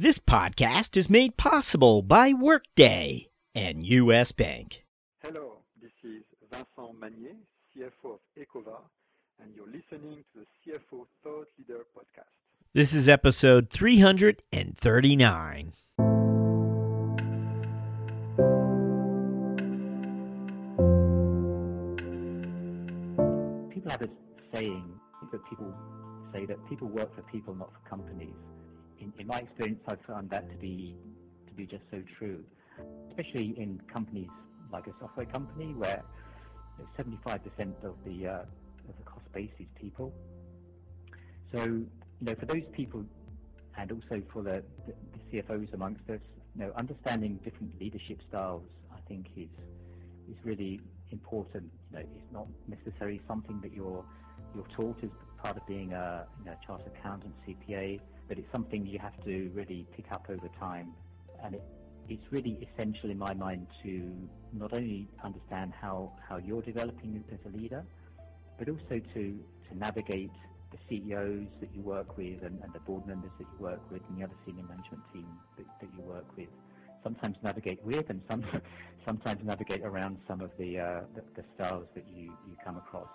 This podcast is made possible by Workday and U.S. Bank. Hello, this is Vincent Magnier, CFO of Ecova, and you're listening to the CFO Thought Leader podcast. This is episode 339. People have this saying that people say that people work for people, not for companies. In, in my experience, I've found that to be to be just so true, especially in companies like a software company where 75% of the uh, of the cost base is people. So, you know, for those people, and also for the, the, the CFOs amongst us, you know, understanding different leadership styles, I think is is really important. You know, it's not necessarily something that you're you're taught as part of being a you know, chartered accountant, CPA, but it's something you have to really pick up over time. And it, it's really essential in my mind to not only understand how, how you're developing as a leader, but also to, to navigate the CEOs that you work with and, and the board members that you work with and the other senior management team that, that you work with. Sometimes navigate with and some, sometimes navigate around some of the, uh, the, the styles that you, you come across.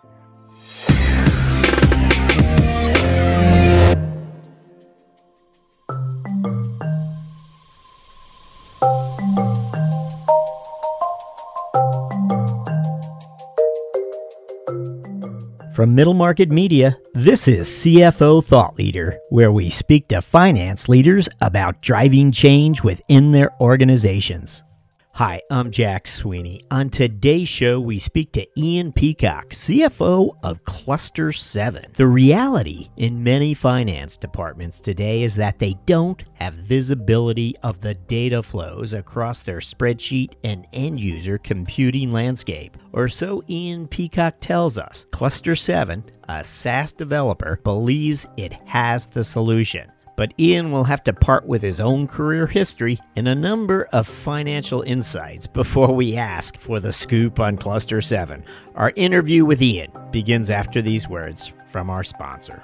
From Middle Market Media, this is CFO Thought Leader, where we speak to finance leaders about driving change within their organizations. Hi, I'm Jack Sweeney. On today's show, we speak to Ian Peacock, CFO of ClusterSeven. The reality in many finance departments today is that they don't have visibility of the data flows across their spreadsheet and end user computing landscape. Or so Ian Peacock tells us. ClusterSeven, a SaaS developer, believes it has the solution but Ian will have to part with his own career history and a number of financial insights before we ask for the scoop on ClusterSeven. Our interview with Ian begins after these words from our sponsor.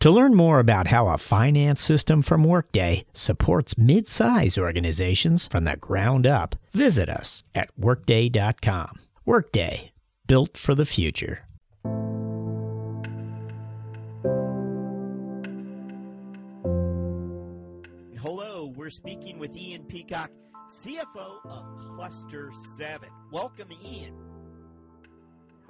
To learn more about how a finance system from Workday supports mid size organizations from the ground up, visit us at Workday.com. Workday, built for the future. Hello, we're speaking with Ian Peacock, CFO of Cluster 7. Welcome, Ian.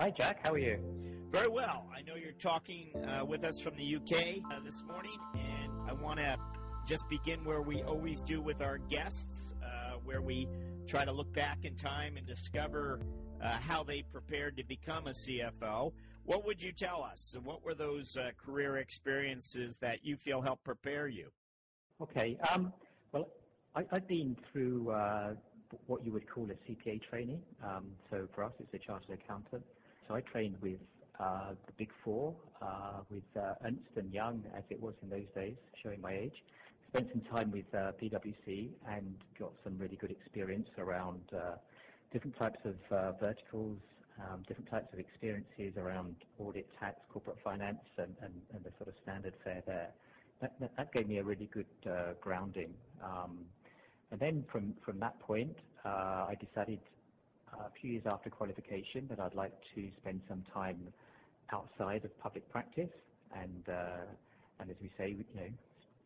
Hi, Jack. How are you? Very well. I know you're talking uh, with us from the UK uh, this morning, and I want to just begin where we always do with our guests, uh, where we try to look back in time and discover uh, how they prepared to become a CFO. What would you tell us? What were those uh, career experiences that you feel helped prepare you? Okay. Um, well, I, have been through uh, what you would call a CPA training. Um, so for us, it's a chartered accountant. So I trained with the Big Four, uh, with uh, Ernst & Young, as it was in those days, showing my age. Spent some time with uh, PwC and got some really good experience around uh, different types of uh, verticals, um, different types of experiences around audit, tax, corporate finance, and, the sort of standard fare there. That, gave me a really good grounding. Um, and then from, from that point, I decided a few years after qualification that I'd like to spend some time outside of public practice and, uh, and as we say, you know,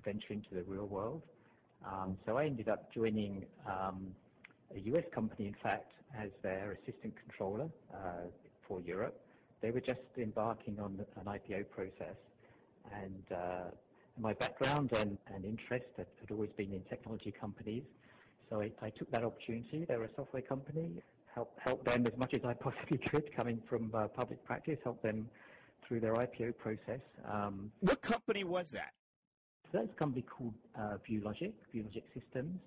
venture into the real world. Um, so I ended up joining um, a US company, in fact, as their assistant controller uh, for Europe. They were just embarking on an IPO process, and uh, my background and, and interest had, had, always been in technology companies. So I, I, took that opportunity. They were a software company, help help them as much as I possibly could, coming from uh, public practice, help them through their IPO process. Um, what company was that? So that's a company called uh, ViewLogic, ViewLogic Systems.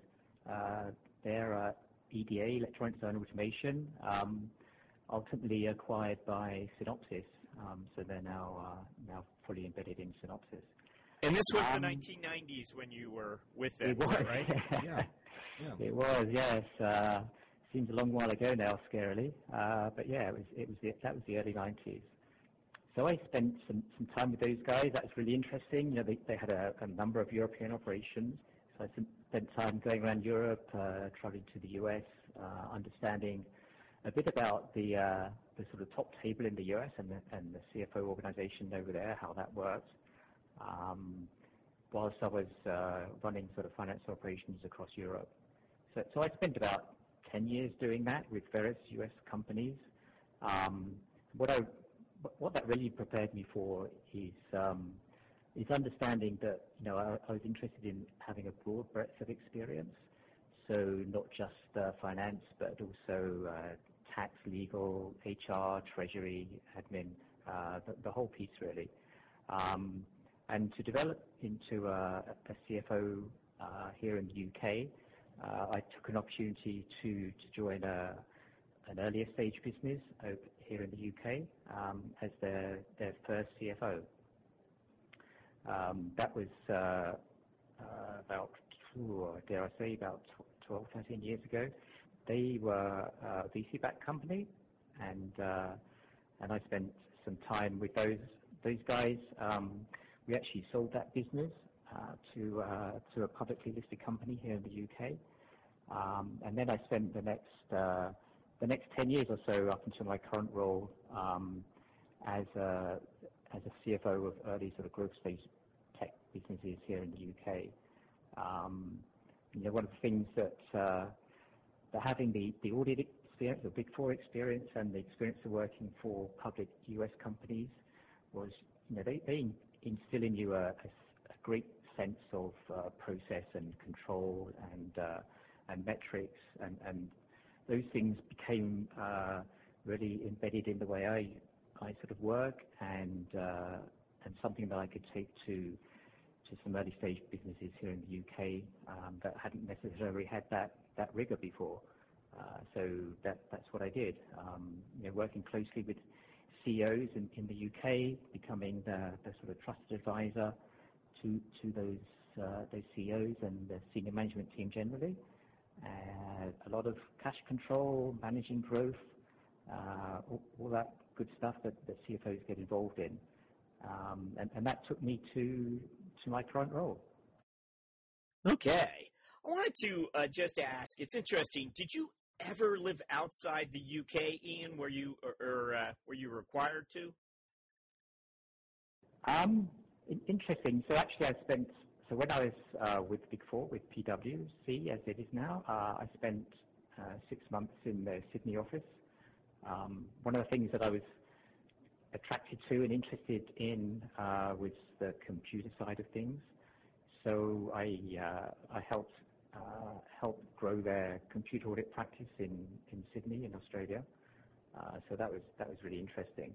Uh, they're uh, EDA, electronic design automation, um, ultimately acquired by Synopsys. Um, so they're now uh, now fully embedded in Synopsys. And this was um, the 1990s when you were with them, it was. right? yeah. yeah. It was, yes. Seems a long while ago now, scarily. Uh, but yeah, it was, it was the, that was the early 90s. So I spent some, some time with those guys. That was really interesting. You know, they, they had a, a number of European operations. So I spent time going around Europe, uh, traveling to the US, uh, understanding a bit about the, uh, the sort of top table in the US and the, and the CFO organization over there, how that works. Um, whilst I was uh, running sort of finance operations across Europe. So, so I spent about 10 years doing that with various US companies. Um, what that really prepared me for is um, understanding that you know I, was interested in having a broad breadth of experience, so not just uh, finance, but also uh, tax, legal, HR, treasury, admin, uh, the, whole piece really. Um, and to develop into a, CFO here in the UK, I took an opportunity to join an earlier stage business here in the UK um, as their their first CFO. Um, that was uh, uh, about, dare I say, about 12, 13 years ago. They were a VC-backed company, and uh, and I spent some time with those guys. Um, we actually sold that business uh, to uh, to a publicly listed company here in the UK, um, and then I spent the next uh, the next 10 years or so up until my current role um, as, a, CFO of early sort of growth stage tech businesses here in the UK. Um, you know, one of the things that, uh, having the, audit experience, the Big Four experience, and the experience of working for public US companies was, you know, they, instill in you a great sense of uh, process and control and uh, and metrics and, and those things became uh, really embedded in the way I I sort of work and and something that I could take to to some early stage businesses here in the UK um, that hadn't necessarily had that that rigor before. So that that's what I did. Um, working closely with CEOs in, in the UK, becoming the, the sort of trusted advisor to those uh, those CEOs and the senior management team generally uh, a lot of cash control, managing growth, uh, all, that good stuff that, that CFOs get involved in. Um, that took me to, to my current role. Okay. I wanted to just ask, it's interesting, did you ever live outside the UK, Ian, where you, or, or were you required to? Um, interesting. So actually I spent so when I was uh, with Big Four, with PwC as it is now, uh, I spent uh, six months in the Sydney office. Um, one of the things that I was attracted to and interested in uh, was the computer side of things. So I uh, I helped uh, help grow their computer audit practice in, in Sydney in Australia. so that was that was really interesting.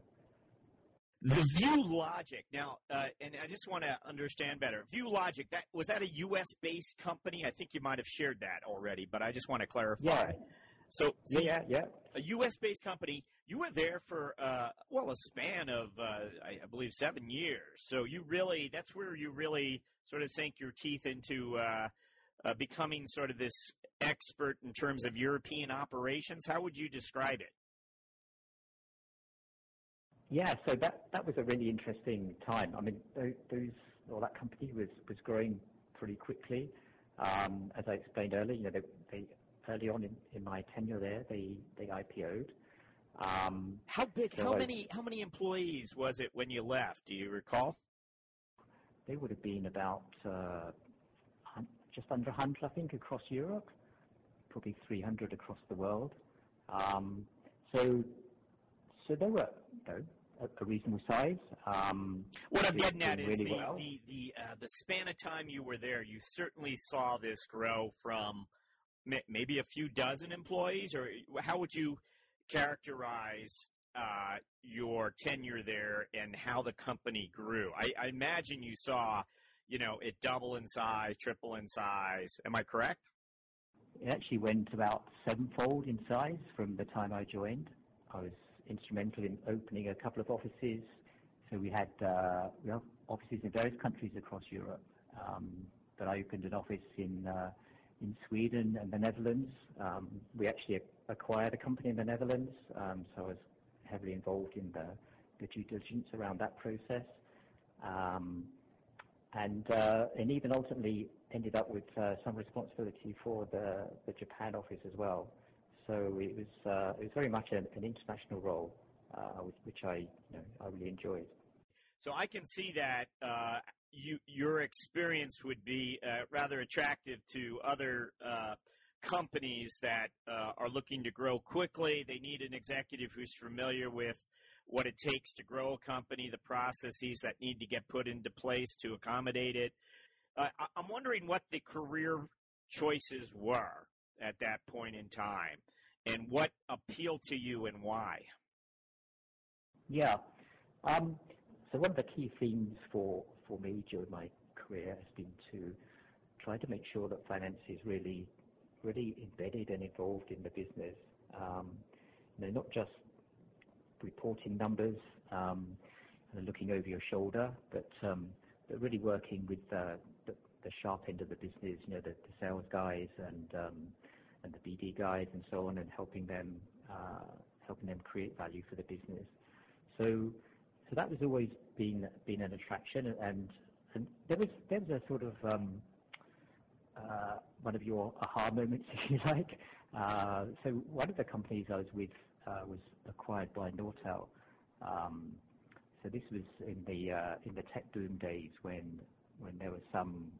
The ViewLogic. Now, uh, and I just want to understand better. ViewLogic. That was that a U.S. based company? I think you might have shared that already, but I just want to clarify. Yeah. So, so yeah, yeah, A U.S. based company. You were there for uh, well a span of uh, I, I, believe seven years. So you really that's where you really sort of sank your teeth into uh, uh, becoming sort of this expert in terms of European operations. How would you describe it? Yeah, so that that was a really interesting time. I mean, those or that company was was growing pretty quickly. Um, as I explained earlier, you know, they, they early on in, in my tenure there, they they IPO'd. Um, how big? So how I, many? How many employees was it when you left? Do you recall? They would have been about uh, just under 100, I think, across Europe. Probably 300 across the world. Um, so, so they were, you know, a reasonable size. Um, what I'm getting at is really the well. the the, uh, the span of time you were there. You certainly saw this grow from maybe a few dozen employees, or how would you characterize uh, your tenure there and how the company grew? I, I imagine you saw, you know, it double in size, triple in size. Am I correct? It actually went about sevenfold in size from the time I joined. I was instrumental in opening a couple of offices. So we had uh, have offices in various countries across Europe. Um, but I opened an office in uh, in Sweden and the Netherlands. Um, we actually acquired a company in the Netherlands, um, so I was heavily involved in the, due diligence around that process. And uh, and even ultimately ended up with some responsibility for the, the Japan office as well. So it was uh, it was very much an, an international role, uh, which, I you know, I really enjoyed. So I can see that uh, you your experience would be uh, rather attractive to other companies that are looking to grow quickly. They need an executive who's familiar with what it takes to grow a company, the processes that need to get put into place to accommodate it. Uh, I'm wondering what the career choices were at that point in time and what appealed to you and why. Yeah. Um, so one of the key themes for, for me during my career has been to try to make sure that finance is really, really embedded and involved in the business. Um, you know, not just reporting numbers um, and looking over your shoulder, but um, but really working with uh, the, the sharp end of the business, you know, the, the sales guys and um, and the BD guys and so on, and helping them uh, create value for the business. That has always been an attraction, there was a sort of um, uh, one of your aha moments, if you like. Uh, so one of the companies I was with was acquired by Nortel. Um, so this was in the tech boom days when there were some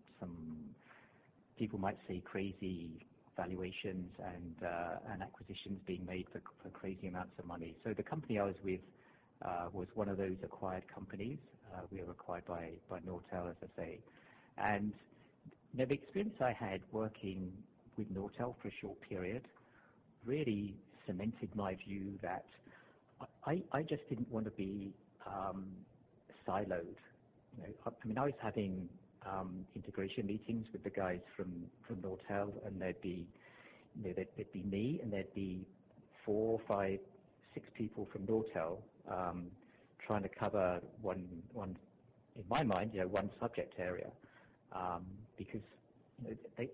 people might say crazy valuations and uh, acquisitions being made for, crazy amounts of money. So the company I was with uh, was one of those acquired companies. Uh, we were acquired by Nortel, as I say, and the experience I had working with Nortel for a short period really cemented my view that I, just didn't want to be um, siloed. I, I mean, I was having integration meetings with the guys from Nortel, and there'd be me, and there'd be four, five, six people from Nortel um, trying to cover one in my mind, you know, one subject area, um, because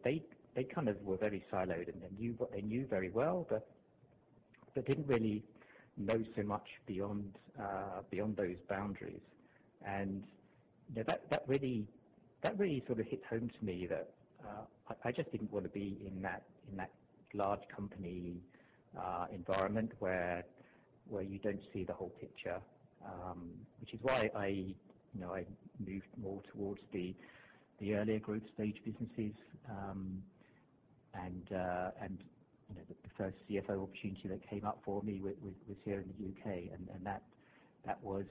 they kind of were very siloed and they knew what they knew very well, but didn't really know so much beyond uh, those boundaries. That really that really sort of hit home to me that uh, I, I, just didn't want to be in that in that large company uh, environment where where you don't see the whole picture. Um, which is why I you know I moved more towards the the earlier growth stage businesses um, and uh, and you know, the, the, first CFO opportunity that came up for me was, was, was here in the UK, and, and that that was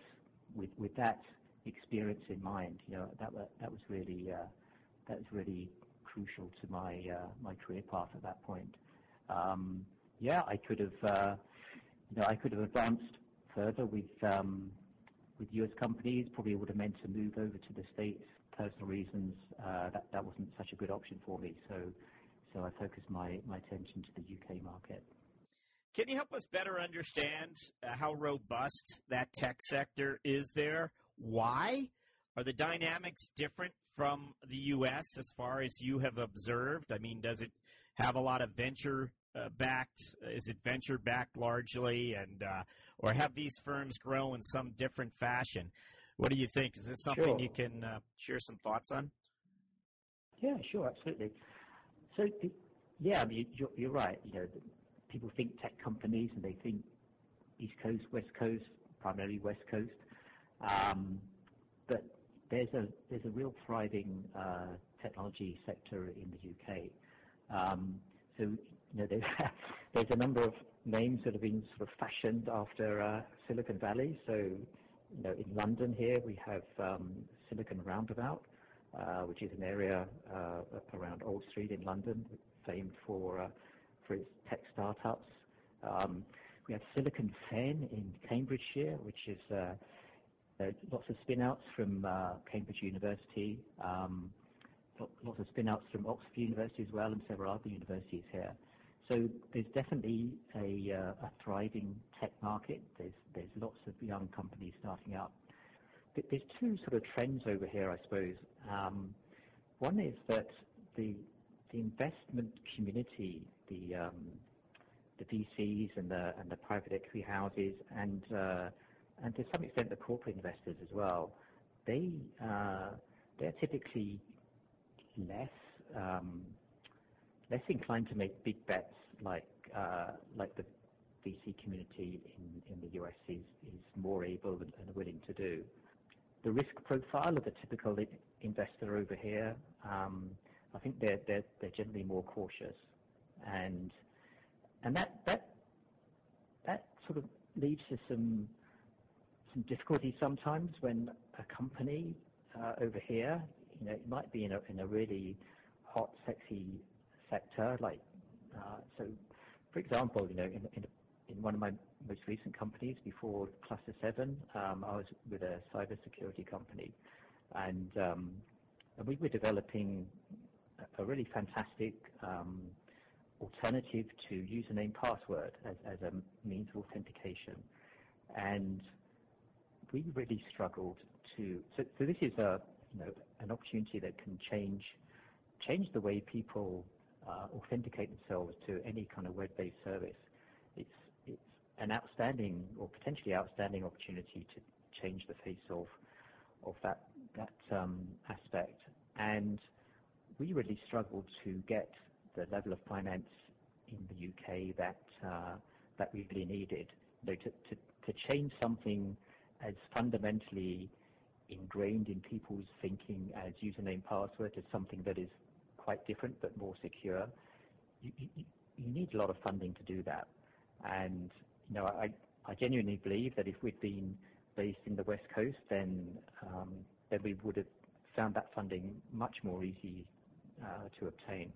with with that experience in mind. You know, that that was really uh, was really crucial to my uh, my career path at that point. Um, yeah, I could have uh, you know I could have advanced further with um, with US companies. Probably would have meant to move over to the states. Personal reasons that that wasn't such a good option for me. So so I focused my, my attention to the UK market. Can you help us better understand how robust that tech sector is there? Why? Are the dynamics different from the U.S. as far as you have observed? I mean, does it have a lot of venture uh, backed? Is it venture backed largely, and uh, or have these firms grow in some different fashion? What do you think? Is this something sure. you can uh, share some thoughts on? Yeah, sure, absolutely. So, yeah, I mean, you're, you're right. You know, people think tech companies and they think East Coast, West Coast, primarily West Coast. Um, but there's a real thriving uh, technology sector in the UK. Um, so there's a number of names that have been sort of fashioned after uh, Silicon Valley. So in London here we have um, Silicon Roundabout, uh, which is an area around Old Street in London, famed for its tech startups. We have Silicon Fen in Cambridgeshire, which is lots of spin-outs from uh, Cambridge University, um, lots of spin-outs from Oxford University as well, and several other universities here. So there's definitely a, uh, thriving tech market. There's lots of young companies starting up. There's two sort of trends over here, I suppose. Um, one is that the investment community, the um, VCs and the and the private equity houses, and uh, and to some extent the corporate investors as well, they uh, they're typically less um, less inclined to make big bets like uh, like the VC community in, in the US is, is more able and, willing to do. The risk profile of the typical investor over here, um, I think they're, they're, they're generally more cautious. And, and that, that, that sort of leads to some, some difficulty sometimes when a company uh, over here, you know, it might be in a, in a really hot, sexy sector, like, uh, so for example, you know, in, in, in one of my most recent companies before ClusterSeven, um, I was with a cybersecurity company, and, um, and we were developing a really fantastic um, alternative to username password as, as a means of authentication. And we really struggled to, so, so this is a, you know, an opportunity that can change, change the way people uh, authenticate themselves to any kind of web-based service. It's, it's an outstanding or potentially outstanding opportunity to change the face of, of that, that um, aspect. And we really struggled to get the level of finance in the UK that uh, that we really needed. You know, to, to, to change something as fundamentally ingrained in people's thinking as username password to something that is quite different but more secure, you, you, you need a lot of funding to do that. And you know, I, I genuinely believe that if we'd been based in the West Coast, then um, then we would have found that funding much more easy uh, to obtain.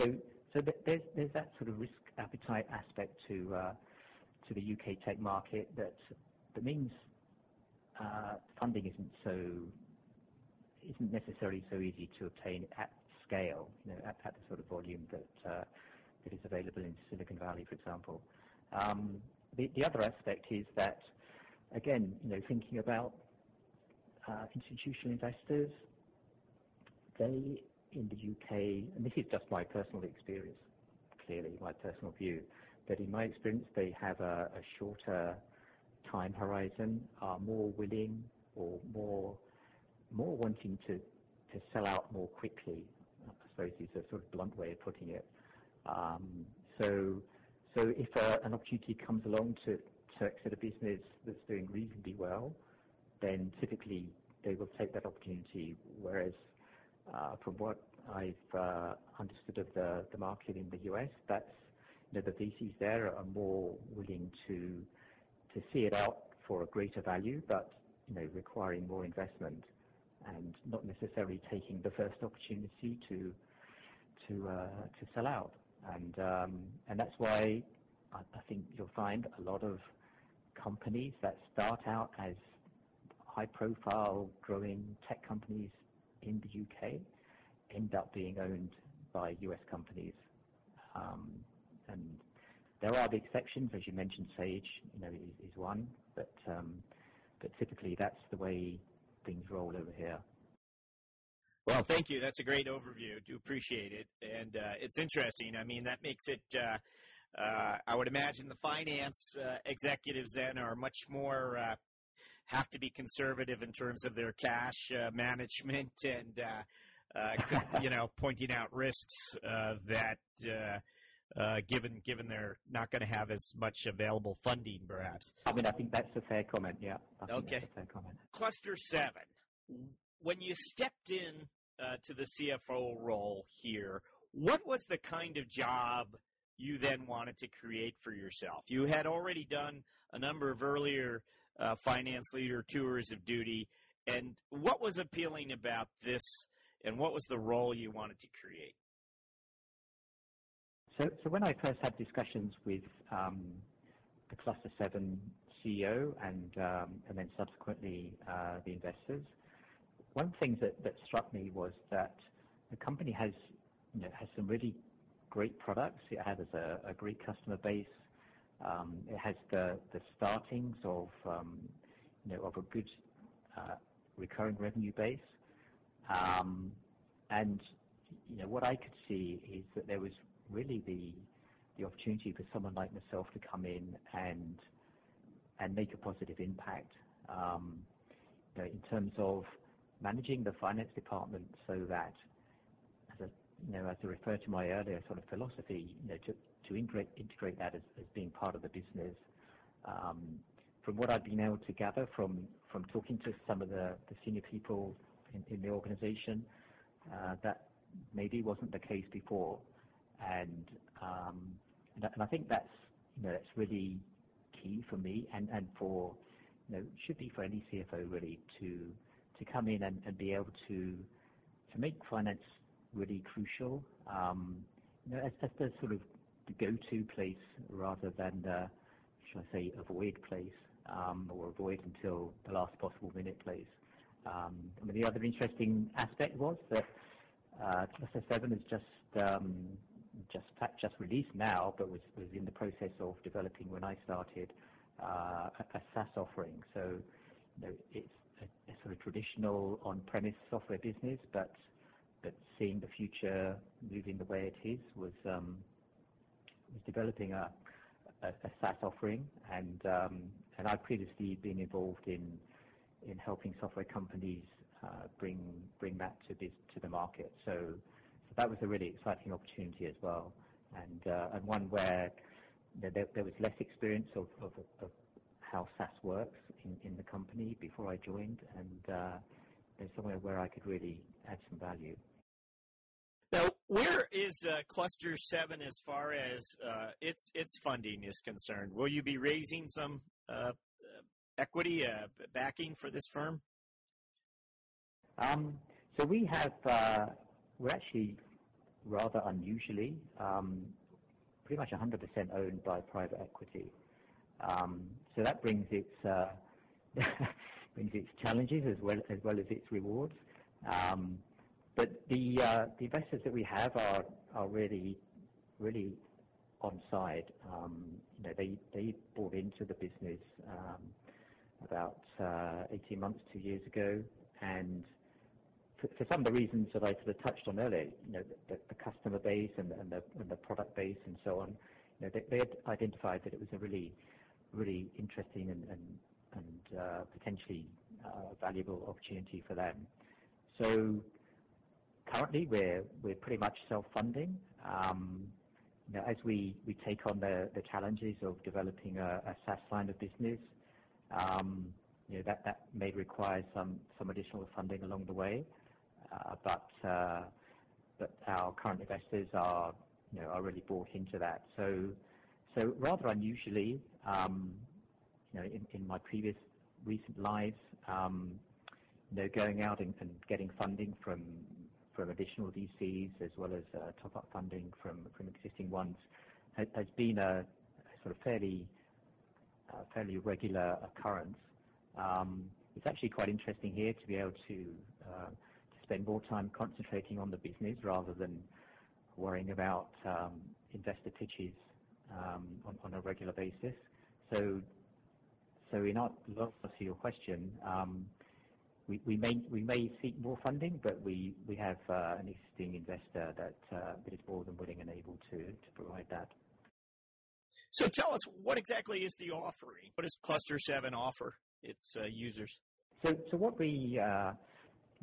So, so there's there's that sort of risk appetite aspect to uh, to the UK tech market that that means uh, funding isn't so isn't necessarily so easy to obtain at scale, you know, at, at the sort of volume that uh, that is available in Silicon Valley, for example. Um, the, the other aspect is that, again, you know, thinking about uh, institutional investors, they in the UK, and this is just my personal experience, clearly my personal view, that in my experience they have a, a shorter time horizon, are more willing or more more wanting to, to sell out more quickly. I suppose is a sort of blunt way of putting it. Um, so so if uh, an opportunity comes along to, to exit a business that's doing reasonably well, then typically they will take that opportunity. Whereas uh, from what I've uh, understood of the, the market in the US, that's you know, the VCs there are more willing to to see it out for a greater value, but you know requiring more investment and not necessarily taking the first opportunity to to uh, to sell out. And um, and that's why I, I think you'll find a lot of companies that start out as high-profile, growing tech companies in the UK end up being owned by US companies. Um, and there are the exceptions, as you mentioned, Sage, you know, is, is one, but um, but typically that's the way things roll over here. Well, thank you. That's a great overview. Do appreciate it, and uh, it's interesting. I mean, that makes it. Uh, uh, I would imagine the finance executives then are much more have to be conservative in terms of their cash management and you know pointing out risks that. Given given they're not going to have as much available funding, perhaps. I mean, I think that's a fair comment. Yeah. okay. fair comment. ClusterSeven when you stepped in uh, to the CFO role here, what was the kind of job you then wanted to create for yourself? You had already done a number of earlier uh, finance leader tours of duty, and what was appealing about this, and what was the role you wanted to create? So, so when I first had discussions with um, the ClusterSeven CEO and, um, and then subsequently uh, the investors, one of the things that, that struck me was that the company has, you know, has some really great products. It has a, a great customer base. Um, it has the, the startings of, um, you know, of a good uh, recurring revenue base. Um, and you know, what I could see is that there was really the the opportunity for someone like myself to come in and make a positive impact. Um, in terms of managing the finance department, so that as I referred to my earlier sort of philosophy, to integrate that as, being part of the business. Um, from what I've been able to gather from talking to some of the, senior people in, in the organization, uh, that maybe wasn't the case before, and um, and I think that's you know that's really key for me and and for you know should be for any CFO really to to come in and, and be able to to make finance really crucial. Um, you know, as, as the sort of the go-to place rather than the, shall I say, avoid place um, or avoid until the last possible minute place. Um, I mean, the other interesting aspect was that uh, ClusterSeven is just um, just just released now, but was, was in the process of developing when I started uh, a, a, SaaS offering. So, you know, it's a, a sort of traditional on-premise software business, but but seeing the future moving the way it is was um, was developing a, a, a SaaS offering, and um, and I've previously been involved in in helping software companies uh, bring bring that to this to the market. So, that was a really exciting opportunity as well, and uh, and one where there, there was less experience of, of, of how SaaS works in, in the company before I joined, and uh, there's somewhere where I could really add some value. Now, where is uh, ClusterSeven as far as uh, its its funding is concerned? Will you be raising some uh, equity uh, backing for this firm? Um, so we have uh, we're actually rather unusually um, pretty much 100% owned by private equity. Um, so that brings its uh, brings its challenges as well as its rewards. Um, but the uh, the investors that we have are really really on side. You know, they bought into the business about uh, 18 months, two years ago, and for, some of the reasons that I sort of touched on earlier, you know, the, customer base and, and, the, product base and so on, you know, they, they had identified that it was a really really interesting and and, uh, potentially uh, valuable opportunity for them. So currently we're we're pretty much self-funding. Um, you know, as we, we take on the, the challenges of developing a, a SaaS line of business, um, you know, that, that may require some, some additional funding along the way. Uh, but uh, but our current investors are you know really bought into that. So rather unusually, um, you know, in, my previous recent lives, um, you know, going out and, getting funding from additional VCs as well as uh, top-up funding from existing ones has been a sort of fairly regular occurrence. Um, it's actually quite interesting here to be able to spend more time concentrating on the business rather than worrying about um, investor pitches um, on, on, a regular basis. So, so in answer to your question, um, we, we may we may seek more funding, but we we have uh, an existing investor that uh, that is more than willing and able to to provide that. So tell us what exactly is the offering? What does ClusterSeven offer its uh, users? So so what we uh,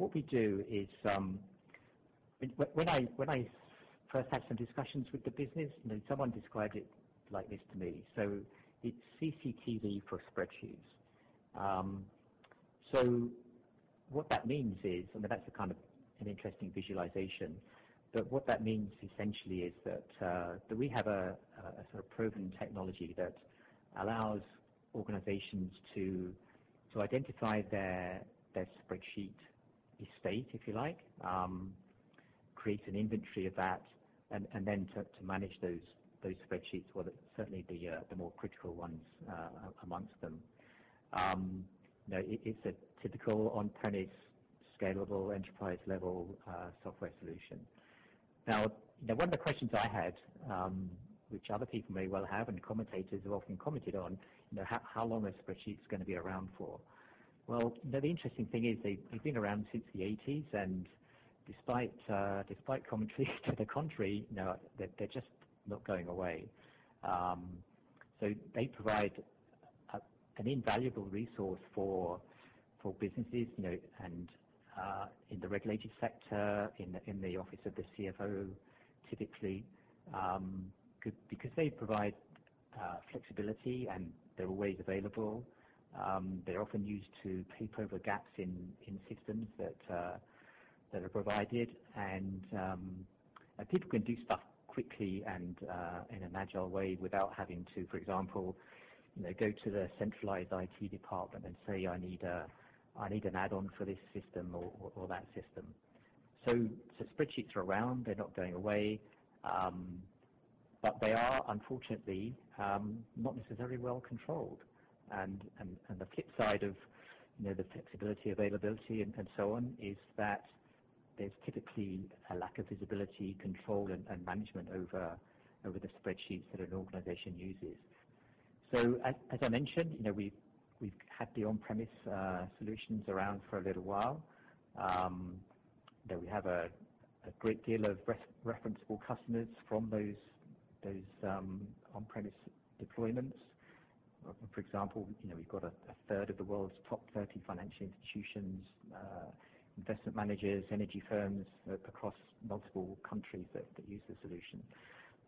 what we do is um, when I when I first had some discussions with the business, you know, someone described it like this to me. So it's CCTV for spreadsheets. Um, so what that means is, I mean, that's a kind of an interesting visualization. But what that means essentially is that uh, that we have a, a, sort of proven technology that allows organizations to to identify their their spreadsheet estate, if you like, um, create an inventory of that, and, then to, manage those spreadsheets, well, certainly the uh, the more critical ones uh, amongst them. Um, it's a typical on-premise, scalable, enterprise-level uh, software solution. Now, one of the questions I had, um, which other people may well have, and commentators have often commented on, how long are spreadsheets going to be around for? Well, know, the interesting thing is they, have been around since the 80s, and despite uh, despite commentary to the contrary, know, they're, they're just not going away. Um, so they provide a, an invaluable resource for for businesses, you know, and uh, in the regulated sector, in the, in the office of the CFO, typically, um, because they provide uh, flexibility and they're always available. Um, they're often used to paper over gaps in, in systems that uh, that are provided, and, um, and people can do stuff quickly and uh, in an agile way without having to, for example, you know, go to the centralized IT department and say, I need a, I need an add-on for this system or, or, or, that system. So, so spreadsheets are around, they're not going away, um, but they are, unfortunately, um, not necessarily well controlled. And, the flip side of you know, the flexibility, availability, and, so on is that there's typically a lack of visibility, control, and, management over the spreadsheets that an organization uses. So as, I mentioned, you know, we've had the on-premise uh, solutions around for a little while. Um, we have a, great deal of referenceable customers from those those um, on-premise deployments. For example, you know, we've got a, third of the world's top 30 financial institutions, uh, investment managers, energy firms uh, across multiple countries that, use the solution.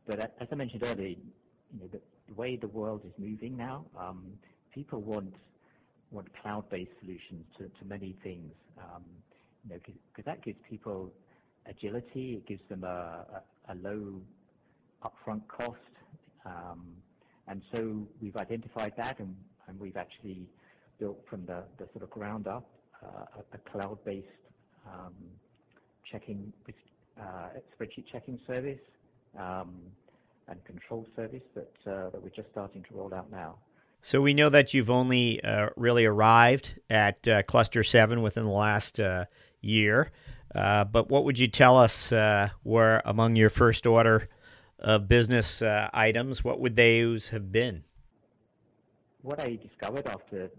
But as I mentioned earlier, you know, the, way the world is moving now, um, people want cloud-based solutions to, many things. Um, because that gives people agility, it gives them a low upfront cost, um, and so we've identified that, and, we've actually built from the, sort of ground up uh, a, cloud-based um, checking uh, spreadsheet checking service um, and control service that uh, that we're just starting to roll out now. So we know that you've only really arrived at ClusterSeven within the last year, but what would you tell us were among your first order of business items? What would those have been? What I discovered after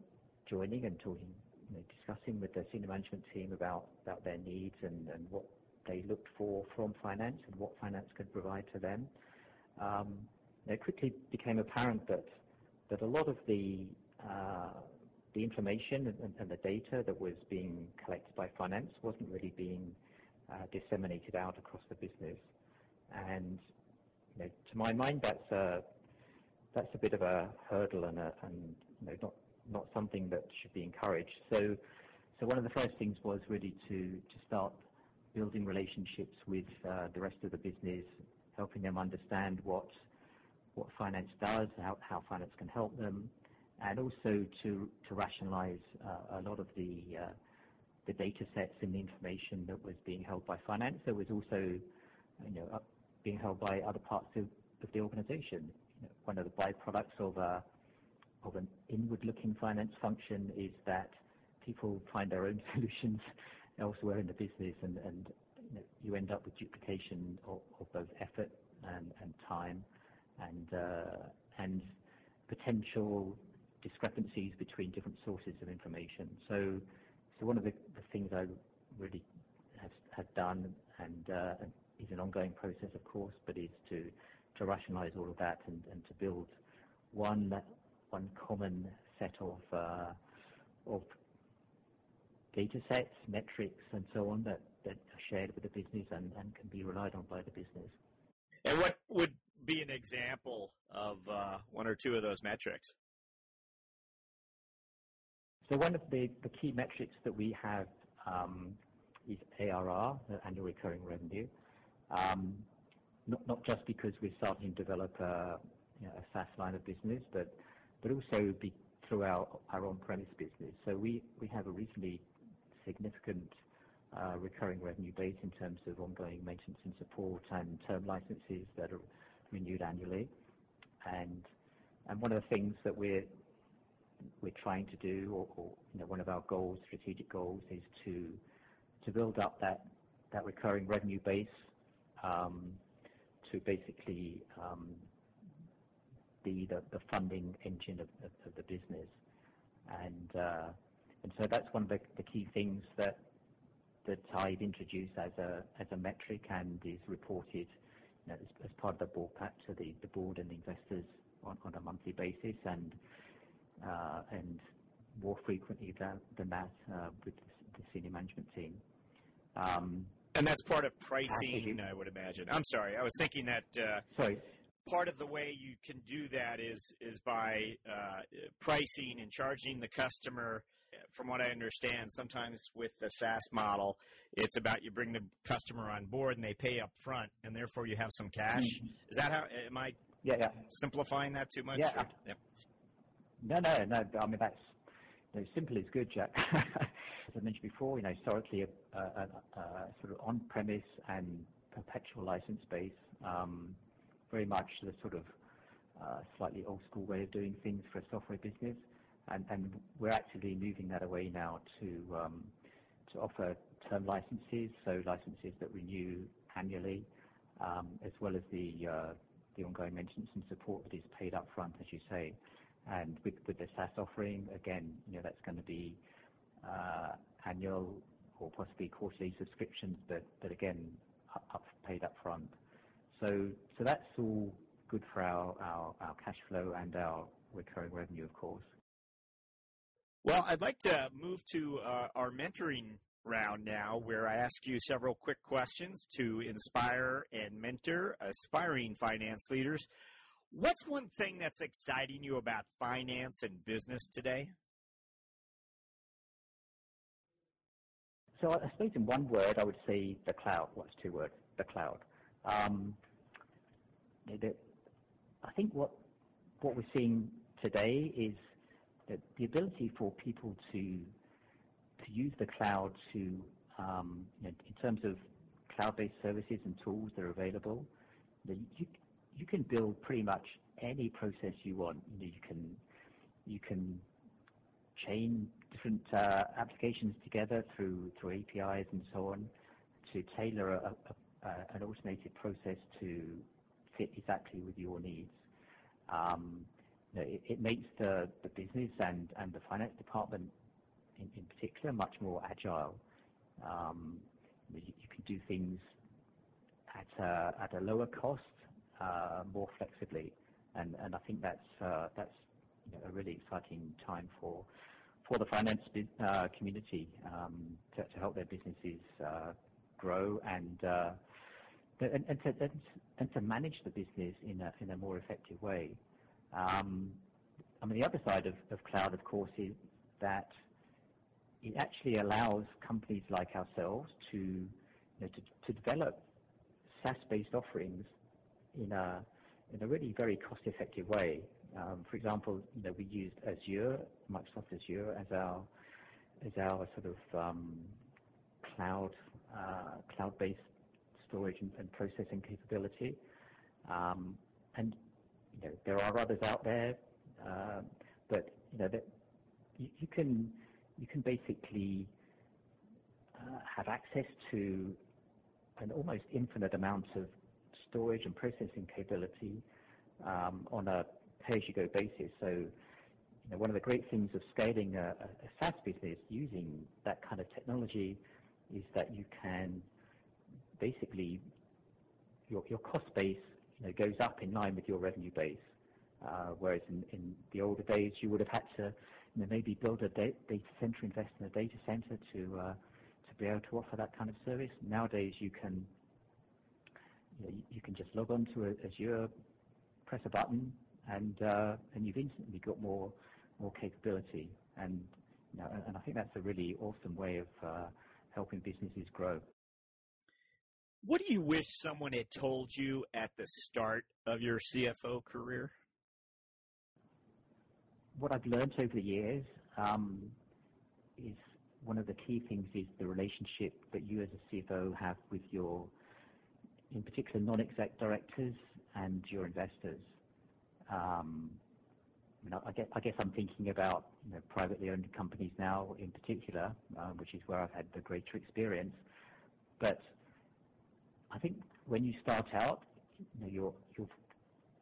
joining and talking you know, discussing with the senior management team about, about their needs and, and what they looked for from finance and what finance could provide to them. Um, it quickly became apparent that that a lot of the uh, the information and, and, the data that was being collected by finance wasn't really being uh, disseminated out across the business. And you know, to my mind, that's a that's a bit of a hurdle and, a, and you know, not not something that should be encouraged. So, so one of the first things was really to, to start building relationships with uh, the rest of the business, helping them understand what what finance does, how, how finance can help them, and also to to rationalize uh, a lot of the uh, the data sets and the information that was being held by finance. There was also, you know, being held by other parts of, the organization. One of the byproducts of uh, of an inward-looking finance function is that people find their own solutions elsewhere in the business, and, you, end up with duplication of, both effort and, time, and uh, and potential discrepancies between different sources of information. So, so one of the, things I really have, have done, and uh, is an ongoing process, of course, but is to to rationalize all of that and, and to build one one common set of uh, of data sets, metrics, and so on that, that are shared with the business and, and can be relied on by the business. And what would be an example of uh, one or two of those metrics? So one of the, the key metrics that we have um, is ARR, annual recurring revenue. Um, not, just because we're starting to develop a, SaaS line of business, but also through our, on-premise business. So we, have a reasonably significant uh, recurring revenue base in terms of ongoing maintenance and support and term licenses that are renewed annually. One of the things that we're trying to do, or, one of our goals, strategic goals, is to build up that recurring revenue base to basically um, be the, funding engine of, the business. And uh, and so that's one of the, key things that I've introduced as a as a metric and is reported as, part of the board pack to the, board and the investors on, a monthly basis and uh, and more frequently than, that uh, with the senior management team. And that's part of pricing, I would imagine. I'm sorry, I was thinking that. Uh, sorry. Part of the way you can do that is is by uh, pricing and charging the customer. From what I understand, sometimes with the SaaS model, it's about you bring the customer on board and they pay up front, and therefore you have some cash. Mm-hmm. Is that how? Am I? Yeah, yeah. Simplifying that too much? Yeah. Yep. No, no, no. I mean that's simple is good, Jack. I mentioned before, you know, historically a, sort of on-premise and perpetual license base, um, very much the sort of uh, slightly old-school way of doing things for a software business, we're actively moving that away now to um, to offer term licenses, so licenses that renew annually, um, as well as the uh, the ongoing maintenance and support that is paid up front, as you say. And with, the SaaS offering, again, you know, that's going to be annual or possibly quarterly subscriptions, but, again, paid up front. So, so that's all good for our cash flow and our recurring revenue, of course. Well, I'd like to move to uh, our mentoring round now, where I ask you several quick questions to inspire and mentor aspiring finance leaders. What's one thing that's exciting you about finance and business today? So I suppose in one word, I would say the cloud. What's two words? The cloud. Um, I think what what we're seeing today is that the ability for people to to use the cloud to um, you know, in terms of cloud-based services and tools that are available, you, you can build pretty much any process you want. You, know, you can you can chain different uh, applications together through through APIs and so on to tailor a, a, a, an automated process to fit exactly with your needs. Um, you know, it, it, makes the, the business and, and the finance department in, in particular much more agile. Um, you, you, can do things at a, at a lower cost uh, more flexibly. And, and I think that's, uh, that's you know, a really exciting time for, for the finance uh, community um, to, to, help their businesses uh, grow and, uh, and, and, to, and, to, manage the business in a, in a more effective way. Um, I mean, the other side of, of cloud, of course, is that it actually allows companies like ourselves to, you know, to, to develop SaaS-based offerings in a in a really very cost-effective way. Um, for example, you know, we used Azure, Microsoft Azure, as our as our sort of um, cloud uh, cloud-based storage and, and processing capability. Um, and you know, there are others out there, uh, but you know that you, you, can you can basically uh, have access to an almost infinite amount of storage and processing capability um, on a pay-as-you-go basis. So, one of the great things of scaling a, SaaS business using that kind of technology is that you can basically your, your cost base goes up in line with your revenue base. Uh, whereas in, the older days, you would have had to maybe build a data center, invest in a data center to uh, to be able to offer that kind of service. Nowadays, you can you, can just log on to Azure, press a button, and uh, and you've instantly got more more capability. And you know, and I think that's a really awesome way of uh, helping businesses grow. What do you wish someone had told you at the start of your CFO career? What I've learned over the years um, is one of the key things is the relationship that you as a CFO have with your, in particular, non-exec directors and your investors. Um, I, guess, I'm thinking about privately owned companies now in particular, uh, which is where I've had the greater experience. But I think when you start out,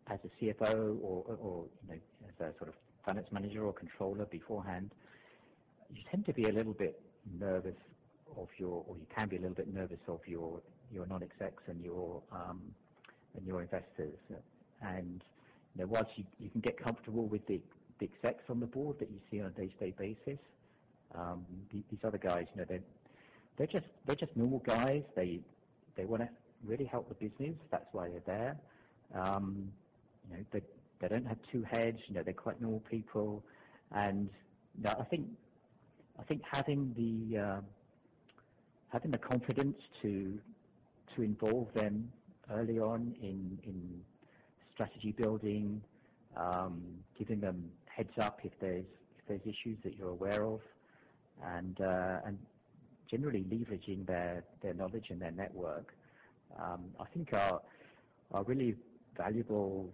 as a CFO or, as a sort of finance manager or controller beforehand, you tend to be a little bit nervous of your, or you can be a little bit nervous of your non-execs and your um, and your investors. You know, whilst you, you can get comfortable with the, the execs on the board that you see on a day-to-day basis, um, these other guys, you know, they're they're just they're just normal guys. They they want to really help the business. That's why they're there. Um, you know, they they don't have two heads. You know, they're quite normal people, and you know, I think I think having the uh, having the confidence to to involve them early on in in strategy building, um, giving them heads up if there's if there's issues that you're aware of, and uh, and generally leveraging their their knowledge and their network, um, I think are are really valuable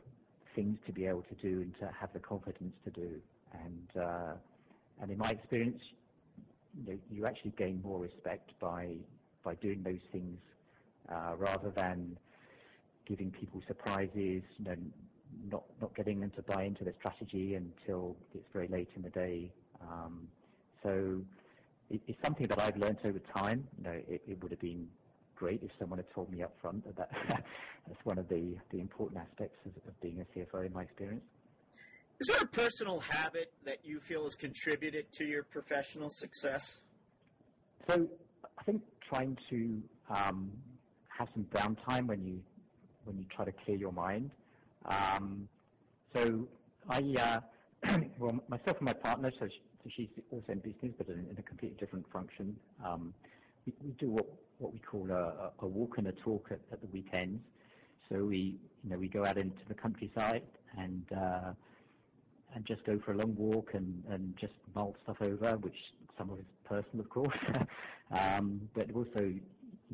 things to be able to do and to have the confidence to do. And uh, and in my experience, you, know, you actually gain more respect by by doing those things uh, rather than giving people surprises, you know, not not getting them to buy into the strategy until it's very late in the day. Um, so it, it's something that I've learned over time. You know, it, it, would have been great if someone had told me up front that, that that's one of the, the important aspects of, of being a CFO in my experience. Is there a personal habit that you feel has contributed to your professional success? So I think trying to um, have some downtime when you when you try to clear your mind. Um, so I, uh, well, myself and my partner, so, she, so she's also in business, but in, in a completely different function. Um, we, we, do what what we call a, a walk and a talk at, at, the weekends. So we, you know, we go out into the countryside and uh, and just go for a long walk and, and just mull stuff over, which some of it's personal, of course. um, but also, you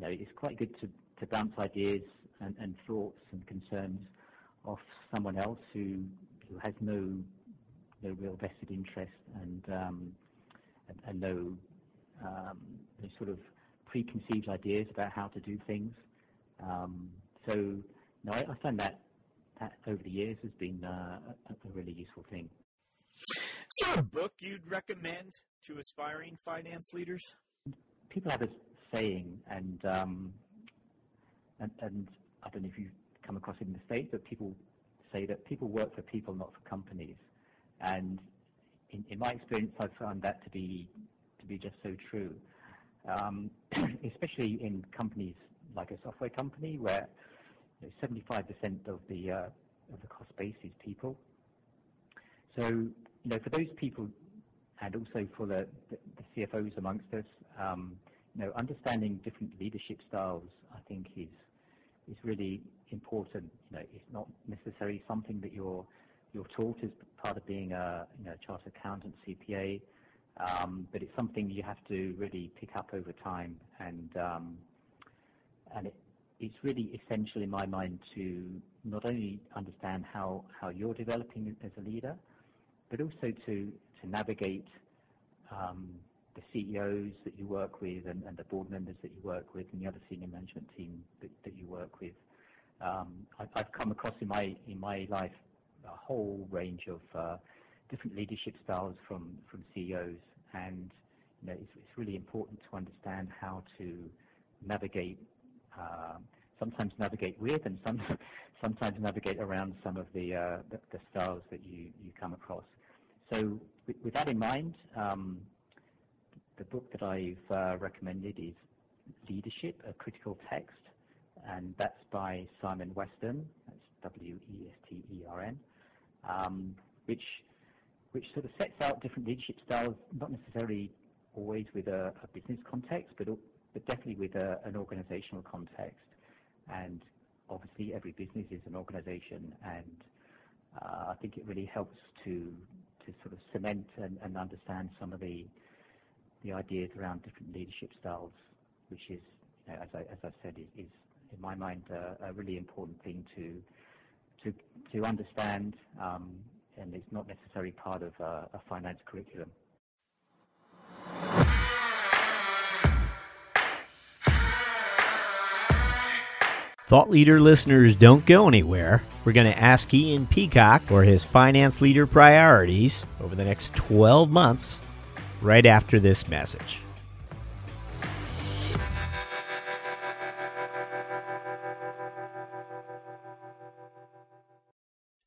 know, it's quite good to, to bounce ideas and, and thoughts and concerns of someone else who who has no no real vested interest and um, and, and, no, um, no sort of preconceived ideas about how to do things. Um, so, no, I, I find that that over the years has been uh, a, a, really useful thing. Is there a book you'd recommend to aspiring finance leaders? People have a saying, and um, and, and I don't know if you've come across it in the States, but people say that people work for people, not for companies. And in, in my experience, I've found that to be to be just so true, um, especially in companies like a software company where you know, 75% of the uh, of the cost base is people. So you know, for those people, and also for the, the, the CFOs amongst us, um, you know, understanding different leadership styles, I think is is really important. You know, it's not necessarily something that you're you're taught as part of being a you know chartered accountant, CPA, um, but it's something you have to really pick up over time, and um, and it, it's really essential in my mind to not only understand how how you're developing as a leader, but also to to navigate um, the CEOs that you work with and, and, the board members that you work with and the other senior management team that, that you work with. Um, I, have come across in my in my life a whole range of uh, different leadership styles from from CEOs, and you know it's, it's really important to understand how to navigate. Uh, sometimes navigate with, and some, sometimes navigate around some of the, uh, the, the styles that you you come across. So with, with that in mind, um, the book that I've uh, recommended is Leadership, a Critical Text, and that's by Simon Western. That's W-E-S-T-E-R-N, um, which which sort of sets out different leadership styles, not necessarily always with a, a business context, but but definitely with a, an organizational context. And obviously, every business is an organization, and uh, I think it really helps to to sort of cement and, and understand some of the the ideas around different leadership styles, which is, as I as I said, is, in my mind a really important thing to understand, um, and it's not necessarily part of a finance curriculum. Thought leader listeners don't go anywhere. We're going to ask Ian Peacock for his finance leader priorities over the next 12 months right after this message.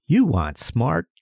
You want smart,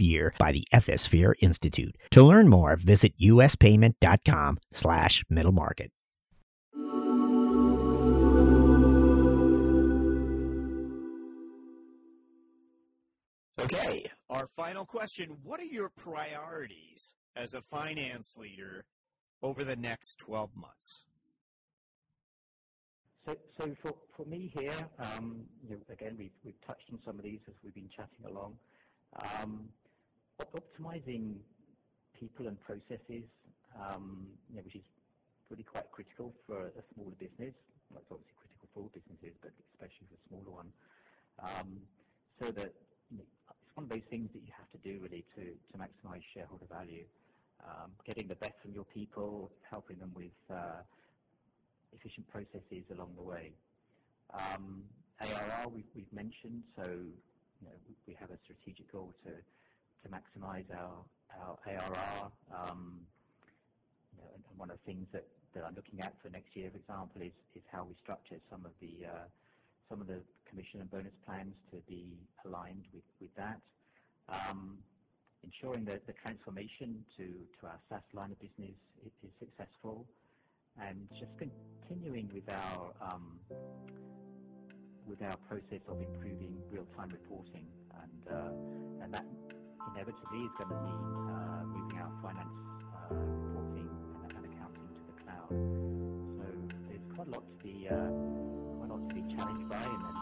year by the Ethisphere Institute. To learn more, visit uspayment.com slash middle market. Okay, our final question. What are your priorities as a finance leader over the next 12 months? So, so for, for me here, um, you know, again, we've, we've touched on some of these as we've been chatting along. Um, optimizing people and processes, um, you know, which is really quite critical for a smaller business. Well, it's obviously critical for all businesses, but especially for a smaller one. Um, so that you know, it's one of those things that you have to do really to, to maximize shareholder value. Um, getting the best from your people, helping them with uh, efficient processes along the way. Um, ARR we've, we've mentioned, so you know, we have a strategic goal to to maximize our ARR. Um, and one of the things that, I'm looking at for next year, for example, is how we structure some of the uh, some of the commission and bonus plans to be aligned with that. Um, ensuring that the transformation to our SaaS line of business is, successful and just continuing with our um, process of improving real-time reporting, uh, and that inevitably is going to mean uh, moving our finance uh, reporting and, and, accounting to the cloud. So there's quite a lot to be uh, quite a lot to be challenged by, and,